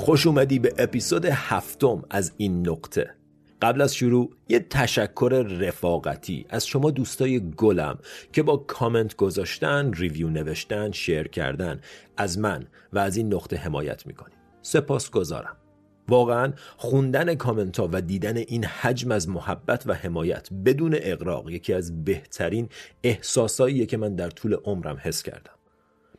خوش اومدی به اپیزود هفتم از این نقطه. قبل از شروع یه تشکر رفاقتی از شما دوستای گلم که با کامنت گذاشتن، ریویو نوشتن، شیر کردن از من و از این نقطه حمایت می‌کنی. سپاس گذارم واقعا خوندن کامنت ها و دیدن این حجم از محبت و حمایت بدون اقراق یکی از بهترین احساساییه که من در طول عمرم حس کردم.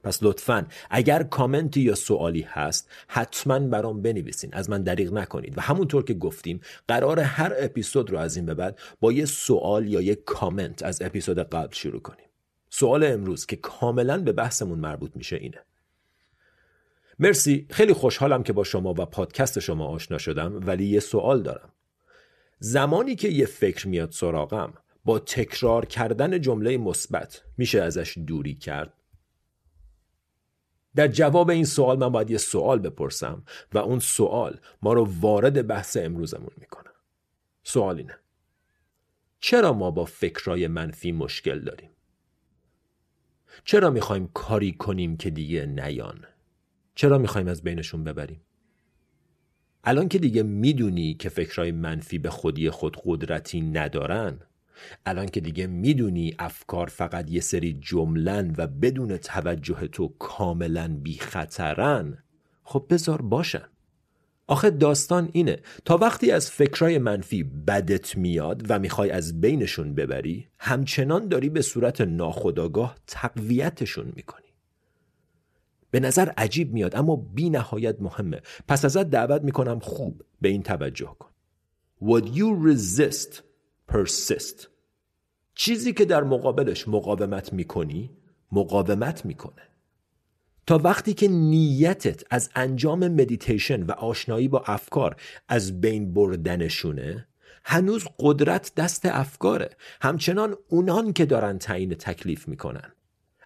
پس لطفا اگر کامنتی یا سوالی هست حتما برام بنویسین. از من دریغ نکنید. و همونطور که گفتیم قرار هر اپیزود رو از این به بعد با یه سوال یا یه کامنت از اپیزود قبل شروع کنیم. سوال امروز که کاملا به بحثمون مربوط میشه اینه. مرسی. خیلی خوشحالم که با شما و پادکست شما آشنا شدم ولی یه سوال دارم. زمانی که یه فکر میاد سراغم با تکرار کردن جمله مثبت میشه ازش دوری کرد؟ در جواب این سوال من باید یه سوال بپرسم و اون سوال ما رو وارد بحث امروزمون می‌کنه سوال اینه چرا ما با فکرای منفی مشکل داریم؟ چرا می‌خوایم کاری کنیم که دیگه نیان؟ چرا می‌خوایم از بینشون ببریم؟ الان که دیگه می‌دونی که فکرای منفی به خودی خود قدرتی ندارن الان که دیگه می‌دونی افکار فقط یه سری جملن و بدون توجه تو کاملا بی خطرن خب بذار باشن. آخه داستان اینه تا وقتی از فکرای منفی بدت میاد و می‌خوای از بینشون ببری همچنان داری به صورت ناخداگاه تقویتشون می‌کنی. به نظر عجیب میاد اما بی نهایت مهمه. پس ازت دعوت می‌کنم خوب به این توجه کن. What you resist persist? چیزی که در مقابلش مقاومت می‌کنی مقاومت می‌کنه. تا وقتی که نیتت از انجام مدیتیشن و آشنایی با افکار از بین بردنشونه هنوز قدرت دست افکاره. همچنان اونان که دارن تعیین تکلیف می‌کنن.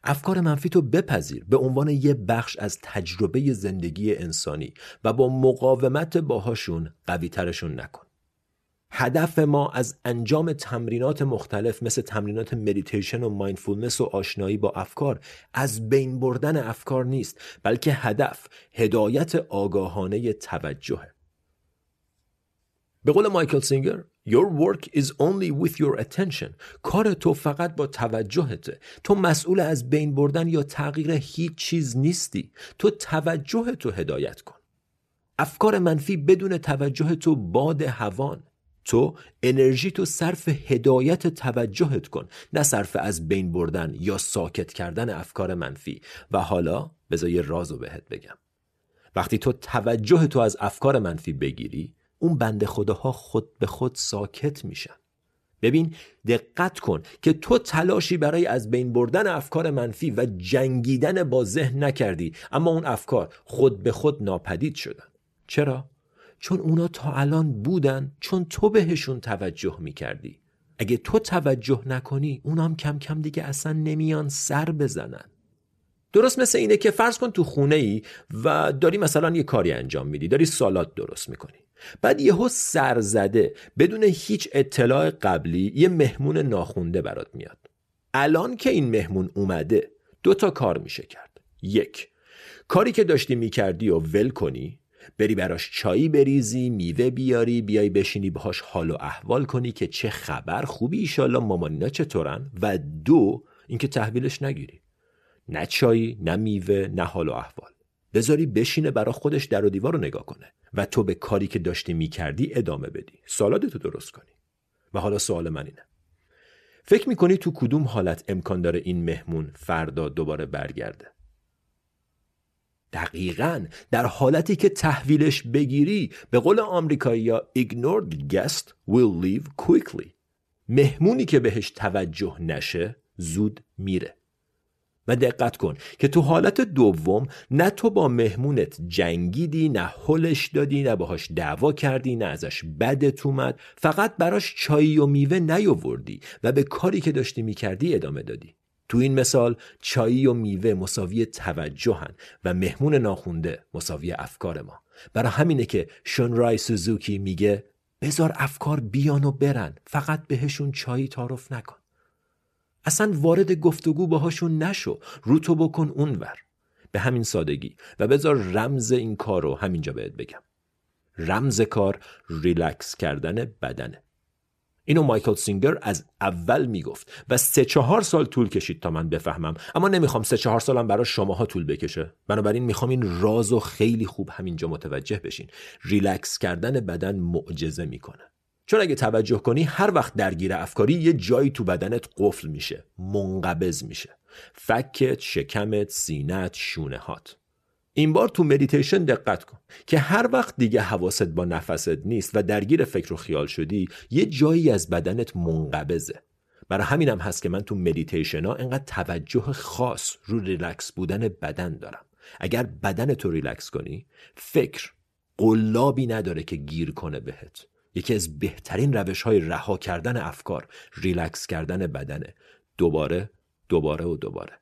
افکار منفی تو بپذیر به عنوان یه بخش از تجربه زندگی انسانی و با مقاومت باهاشون قوی ترشون نکن. هدف ما از انجام تمرینات مختلف مثل تمرینات مدیتیشن و mindfulness و آشنایی با افکار از بین بردن افکار نیست بلکه هدف هدایت آگاهانه توجهه. به قول مایکل سینگر Your work is only with your attention. کار تو فقط با توجهته. تو مسئول از بین بردن یا تغییر هیچ چیز نیستی. تو توجه تو هدایت کن. افکار منفی بدون توجه تو باد هوان. تو انرژی تو صرف هدایت توجهت کن نه صرف از بین بردن یا ساکت کردن افکار منفی. و حالا بذار یه رازو بهت بگم. وقتی تو توجه تو از افکار منفی بگیری اون بند خداها خود به خود ساکت میشن. ببین دقت کن که تو تلاشی برای از بین بردن افکار منفی و جنگیدن با ذهن نکردی اما اون افکار خود به خود ناپدید شدن. چرا؟ چون اونا تا الان بودن چون تو بهشون توجه می‌کردی. اگه تو توجه نکنی اونام کم کم دیگه اصلا نمیان سر بزنن. درست مثل اینه که فرض کن تو خونه ای و داری مثلا یه کاری انجام میدی داری سالات درست می‌کنی. بعد یهو سر زده بدون هیچ اطلاع قبلی یه مهمون ناخونده برات میاد. الان که این مهمون اومده دو تا کار میشه کرد. یک کاری که داشتی می‌کردی و ول کنی بری براش چایی بریزی میوه بیاری بیای بشینی باهاش حال و احوال کنی که چه خبر خوبی ایشالله مامانینا چطورن؟ و دو اینکه تحویلش نگیری. نه چایی نه میوه نه حال و احوال. بذاری بشینه برا خودش در و دیوار رو نگاه کنه و تو به کاری که داشتی می‌کردی ادامه بدی. سالادتو درست کنی. و حالا سوال من اینه فکر می‌کنی تو کدوم حالت امکان داره این مهمون فردا دوباره برگرده؟ دقیقا در حالتی که تحویلش بگیری به قول آمریکایی یا ignored guest will leave quickly. مهمونی که بهش توجه نشه زود میره. و دقت کن که تو حالت دوم نه تو با مهمونت جنگیدی نه حلش دادی نه باهاش دعوا کردی نه ازش بدت اومد فقط براش چایی و میوه نیاوردی و به کاری که داشتی می‌کردی ادامه دادی. تو این مثال چایی و میوه مساوی توجهن و مهمون ناخونده مساوی افکار ما. برای همینه که شونرای سوزوکی میگه بذار افکار بیان و برن فقط بهشون چایی تعارف نکن. اصلا وارد گفتگو باهاشون نشو رو تو بکن اونور. به همین سادگی. و بذار رمز این کار رو همینجا بهت بگم. رمز کار ریلکس کردن بدنه. اینو مایکل سینگر از اول می‌گفت و سه چهار سال طول کشید تا من بفهمم. اما نمی‌خوام سه چهار سالم برای شماها طول بکشه. بنابراین می‌خوام این راز رو خیلی خوب همینجا متوجه بشین. ریلکس کردن بدن معجزه می‌کنه. چون اگه توجه کنی هر وقت درگیر افکاری یه جایی تو بدنت قفل میشه منقبض میشه. فکت، شکمت، سینه‌ت، شونه هات این بار تو مدیتیشن دقت کن که هر وقت دیگه حواست با نفست نیست و درگیر فکر و خیال شدی یه جایی از بدنت منقبضه. برای همینم هست که من تو مدیتیشن ها انقدر توجه خاص رو ریلکس بودن بدن دارم. اگر بدن تو ریلکس کنی فکر قلابی نداره که گیر کنه بهت. یکی از بهترین روش های رها کردن افکار ریلکس کردن بدنه. دوباره دوباره و دوباره.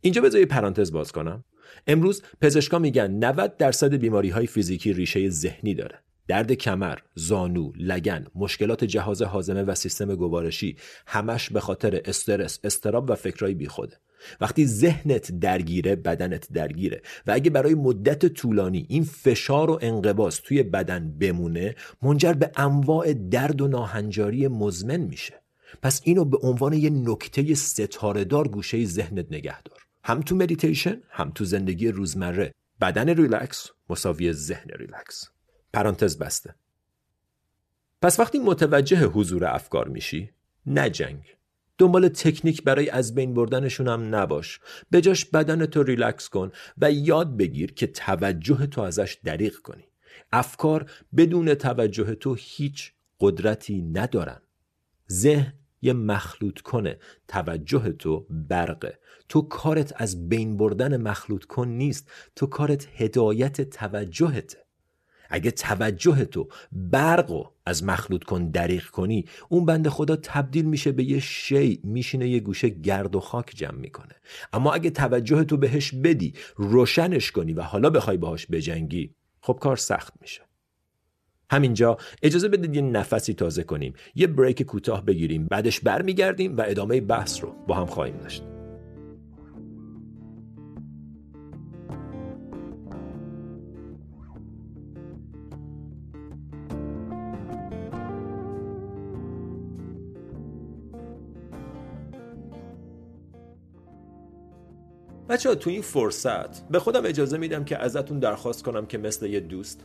اینجا بذار پرانتز باز کنم. امروز پزشکا میگن 90 درصد بیماری های فیزیکی ریشه ذهنی داره. درد کمر، زانو، لگن، مشکلات جهاز هاضمه و سیستم گوارشی همش به خاطر استرس، استراب و فکرای بیخوده. وقتی ذهنت درگیره بدنت درگیره و اگه برای مدت طولانی این فشار و انقباس توی بدن بمونه منجر به انواع درد و ناهنجاری مزمن میشه. پس اینو به عنوان یه نکته ستاره دار گوشه ذهنت نگه دار. هم تو مدیتیشن هم تو زندگی روزمره. بدن ریلکس مساوی ذهن ریلکس. پرانتز بسته. پس وقتی متوجه حضور افکار میشی نجنگ دنبال تکنیک برای از بین بردنشون هم نباش. بجاش بدن تو ریلکس کن و یاد بگیر که توجه تو ازش دریغ کنی. افکار بدون توجه تو هیچ قدرتی ندارن. ذهن یه مخلوط کنه. توجه تو برقه. تو کارت از بین بردن مخلوط کن نیست. تو کارت هدایت توجهته اگه توجه تو برق و از مخلوط کن دریغ کنی اون بند خدا تبدیل میشه به یه شی میشینه یه گوشه گرد و خاک جمع می‌کنه. اما اگه توجه تو بهش بدی روشنش کنی و حالا بخوای باهاش بجنگی خب کار سخت میشه. همینجا اجازه بدید یه نفسی تازه کنیم یه بریک کوتاه بگیریم بعدش برمیگردیم و ادامه بحث رو با هم خواهیم داشت. بچه ها تو این فرصت به خودم اجازه میدم که ازتون درخواست کنم که مثل یه دوست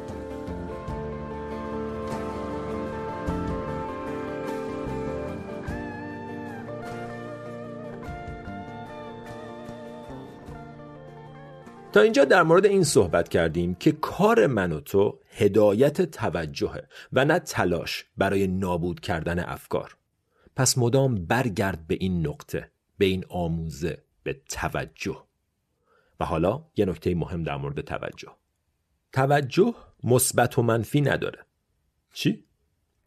تا اینجا در مورد این صحبت کردیم که کار من و تو هدایت توجهه و نه تلاش برای نابود کردن افکار. پس مدام برگرد به این نقطه به این آموزه به توجه. و حالا یه نکته مهم در مورد توجه. توجه مثبت و منفی نداره. چی؟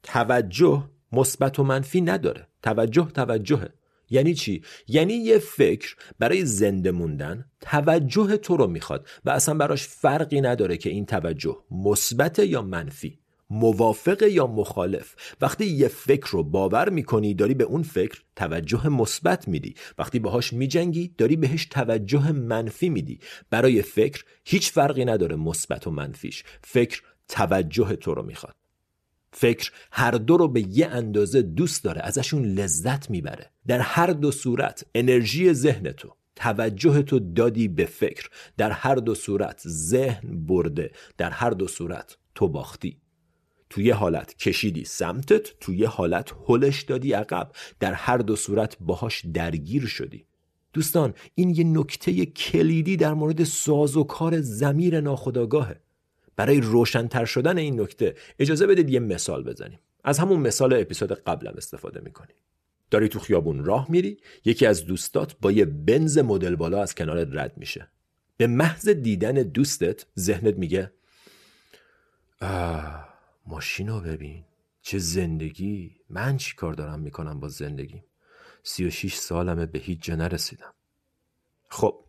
توجه مثبت و منفی نداره. توجه توجهه. یعنی چی؟ یعنی یه فکر برای زنده موندن توجه تو رو می‌خواد و اصلا براش فرقی نداره که این توجه مثبت یا منفی موافق یا مخالف. وقتی یه فکر رو باور می‌کنی داری به اون فکر توجه مثبت میدی. وقتی باهاش میجنگی داری بهش توجه منفی میدی. برای فکر هیچ فرقی نداره مثبت و منفیش. فکر توجه تو رو می‌خواد. فکر هر دو رو به یه اندازه دوست داره ازشون لذت می‌بره. در هر دو صورت انرژی ذهن تو توجه تو دادی به فکر. در هر دو صورت ذهن برده در هر دو صورت تو باختی. توی حالت کشیدی سمتت توی حالت هلش دادی عقب. در هر دو صورت باهاش درگیر شدی. دوستان این یه نکته کلیدی در مورد ساز و کار زمیر ناخداگاهه برای روشنتر شدن این نکته اجازه بدید یه مثال بزنیم. از همون مثال اپیزود قبلم استفاده می‌کنیم. داری تو خیابون راه میری یکی از دوستات با یه بنز مدل بالا از کنارت رد میشه. به محض دیدن دوستت ذهنت میگه آه ماشین رو ببین چه زندگی. من چی کار دارم می‌کنم با زندگی سی و شیش سالمه به هیچ جا نرسیدم. خب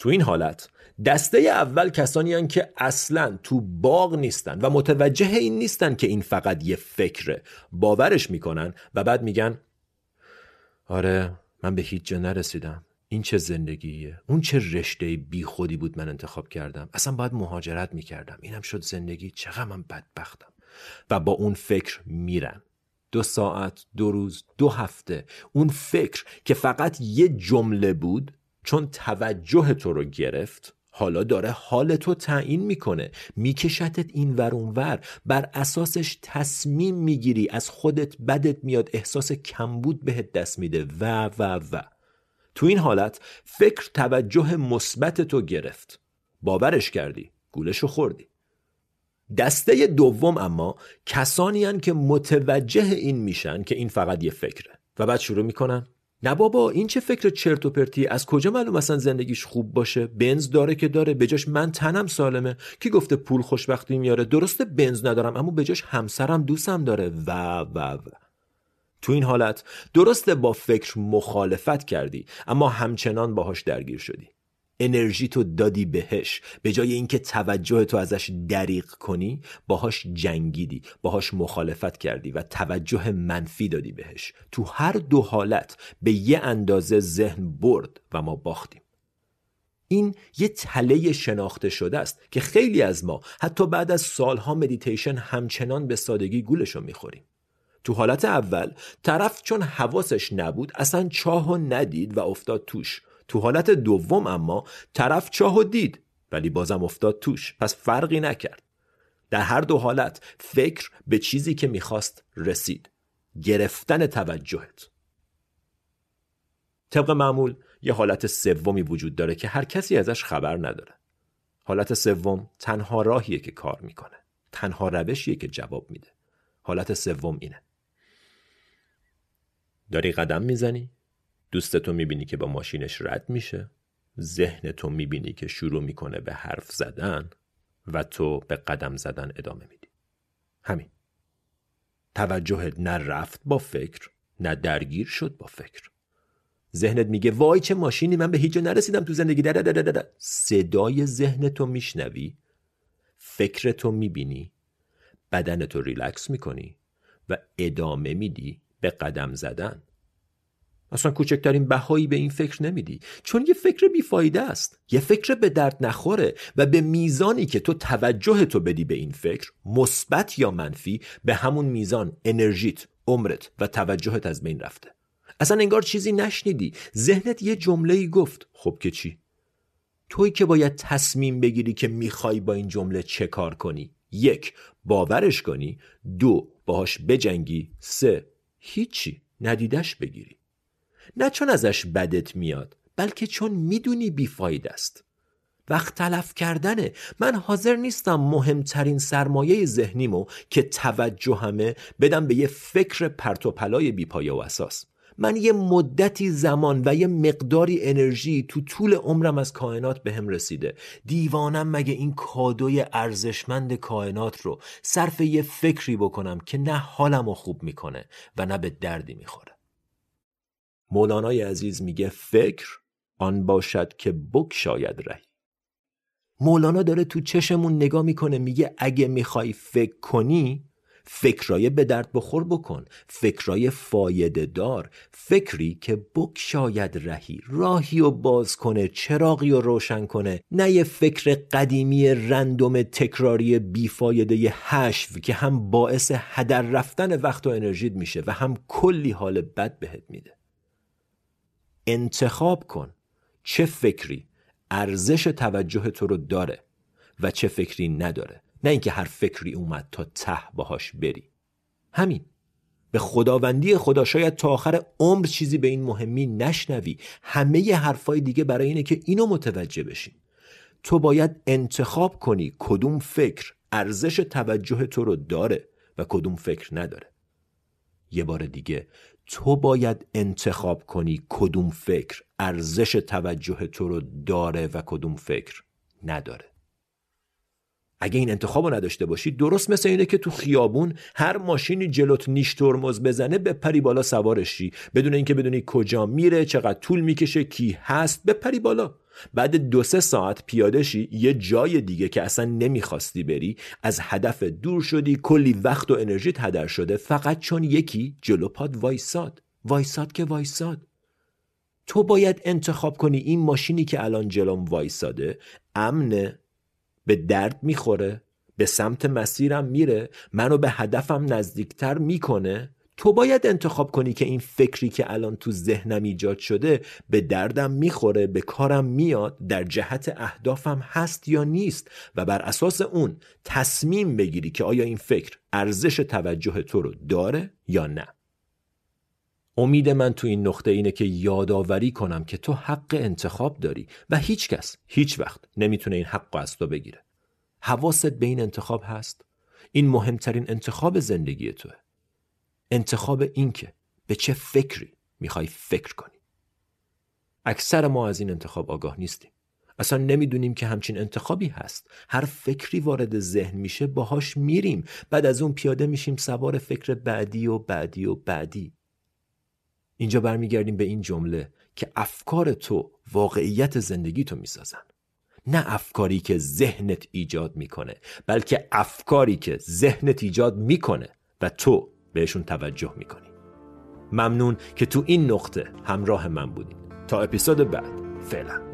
تو این حالت دسته اول کسانی هن که اصلا تو باغ نیستن و متوجه این نیستن که این فقط یه فکره. باورش می‌کنن و بعد میگن آره من به هیچ جا نرسیدم. این چه زندگیه؟ اون چه رشته بی خودی بود من انتخاب کردم؟ اصلا باید مهاجرت می‌کردم. اینم شد زندگی. چقدر من بدبختم. و با اون فکر میرن. دو ساعت دو روز دو هفته. اون فکر که فقط یه جمله بود چون توجه تو رو گرفت حالا داره حال تو تعیین می‌کنه. میکشتت این ور ور. بر اساسش تصمیم می‌گیری. از خودت بدت میاد. احساس کمبود بهت دست میده. و و و. تو این حالت فکر توجه مثبت تو گرفت. باورش کردی. گولشو خوردی. دسته دوم اما کسانی هن که متوجه این میشن که این فقط یه فکره. و بعد شروع می‌کنن نه بابا این چه فکر چرت و پرتی؟ از کجا معلوم اصلا زندگیش خوب باشه؟ بنز داره که داره بجاش من تنم سالمه. کی گفته پول خوشبختی میاره؟ درسته بنز ندارم اما بجاش همسرم دوستم داره. و و و. تو این حالت درسته با فکر مخالفت کردی اما همچنان باهاش درگیر شدی. انرژی تو دادی بهش. به جای اینکه توجه تو ازش دریق کنی باهاش جنگیدی باهاش مخالفت کردی و توجه منفی دادی بهش. تو هر دو حالت به یه اندازه ذهن برد و ما باختیم. این یه تله شناخته شده است که خیلی از ما حتی بعد از سالها مدیتیشن همچنان به سادگی گولشو می‌خوریم. تو حالت اول طرف چون حواسش نبود اصلا چاه ندید و افتاد توش. تو حالت دوم اما طرف چاه و دید ولی بازم افتاد توش. پس فرقی نکرد. در هر دو حالت فکر به چیزی که می‌خواست رسید. گرفتن توجهت. طبق معمول یه حالت سومی وجود داره که هر کسی ازش خبر نداره. حالت سوم تنها راهیه که کار می‌کنه. تنها روشیه که جواب میده. حالت سوم اینه. داری قدم می‌زنی؟ دوستتو می‌بینی که با ماشینش رد میشه. ذهن تو می‌بینی که شروع می‌کنه به حرف زدن و تو به قدم زدن ادامه میدی. همین. توجهت نه رفت با فکر نه درگیر شد با فکر. ذهنت میگه وای چه ماشینی من به هیچ جا نرسیدم تو زندگی. در در در صدای ذهن تو میشنوی فکر تو می‌بینی بدن تو ریلکس می‌کنی و ادامه میدی به قدم زدن. اصلا کوچکترین بهایی به این فکر نمیدی. چون یه فکر بیفایده است. یه فکر به درد نخوره و به میزانی که تو توجه تو بدی به این فکر مثبت یا منفی به همون میزان انرژیت عمرت و توجهت از بین رفته. اصلا انگار چیزی نشنیدی. ذهنت یه جمله ای گفت. خب که چی؟ توی که باید تصمیم بگیری که می‌خوای با این جمله چه کار کنی. یک باورش کنی. دو باهاش بجنگی. سه هیچی. ندیدش بگیری. نه چون ازش بدت میاد بلکه چون می‌دونی بیفاید است. وقت تلف کردنه. من حاضر نیستم مهمترین سرمایه ذهنیمو که توجهمه بدم به یه فکر پرتوپلای بیپایه و اساس. من یه مدتی زمان و یه مقداری انرژی تو طول عمرم از کائنات به هم رسیده. دیوانم مگه این کادوی ارزشمند کائنات رو صرف یه فکری بکنم که نه حالمو خوب می‌کنه و نه به دردی می‌خوره. مولانای عزیز میگه فکر آن باشد که بک شاید رهی مولانا داره تو چشمون نگاه می‌کنه میگه اگه می‌خوای فکر کنی فکرای به درد بخور بکن فکرای فایده دار فکری که بک شاید رهی راهی و باز کنه چراغی و روشن کنه نه یه فکر قدیمی رندوم تکراری بیفایده حشو که هم باعث هدر رفتن وقت و انرژیت میشه و هم کلی حال بد بهت میده. انتخاب کن چه فکری ارزش توجه تو رو داره و چه فکری نداره. نه اینکه هر فکری اومد تا ته باهاش بری. همین. به خداوندی خدا شاید تا آخر عمر چیزی به این مهمی نشنوی. همه ی حرفای دیگه برای اینه که اینو متوجه بشین. تو باید انتخاب کنی کدوم فکر ارزش توجه تو رو داره و کدوم فکر نداره. یه بار دیگه تو باید انتخاب کنی کدوم فکر ارزش توجه تو رو داره و کدوم فکر نداره. اگه این انتخاب رو نداشته باشی درست مثل اینه که تو خیابون هر ماشینی جلوت نیش ترمز بزنه بپری بالا سوارشی. بدون اینکه بدونی کجا میره چقدر طول می‌کشه کی هست بپری بالا. بعد دو سه ساعت پیاده شی یه جای دیگه که اصلا نمی‌خواستی بری از هدف دور شدی کلی وقت و انرژیت هدر شده فقط چون یکی جلو پاد وایساد. وایساد که وایساد. تو باید انتخاب کنی این ماشینی که الان جلوم وایساده امنه به درد می‌خوره به سمت مسیرم میره منو به هدفم نزدیکتر می‌کنه. تو باید انتخاب کنی که این فکری که الان تو ذهنم ایجاد شده به دردم می‌خوره به کارم میاد در جهت اهدافم هست یا نیست و بر اساس اون تصمیم بگیری که آیا این فکر ارزش توجه تو رو داره یا نه. امید من تو این نقطه اینه که یادآوری کنم که تو حق انتخاب داری و هیچ کس هیچ وقت نمی‌تونه این حق از تو بگیره. حواست به این انتخاب هست؟ این مهمترین انتخاب زندگی توه. انتخاب این که به چه فکری می‌خوای فکر کنی. اکثر ما از این انتخاب آگاه نیستیم. اصلا نمی‌دونیم که همچین انتخابی هست. هر فکری وارد ذهن میشه باهاش میریم. بعد از اون پیاده میشیم سوار فکر بعدی و بعدی و بعدی. اینجا برمیگردیم به این جمله که افکار تو واقعیت زندگی تو می‌سازن. نه افکاری که ذهنت ایجاد می‌کنه بلکه افکاری که ذهنت ایجاد می‌کنه و تو بهشون توجه می‌کنی. ممنون که تو این نقطه همراه من بودید. تا اپیزود بعد. فعلا.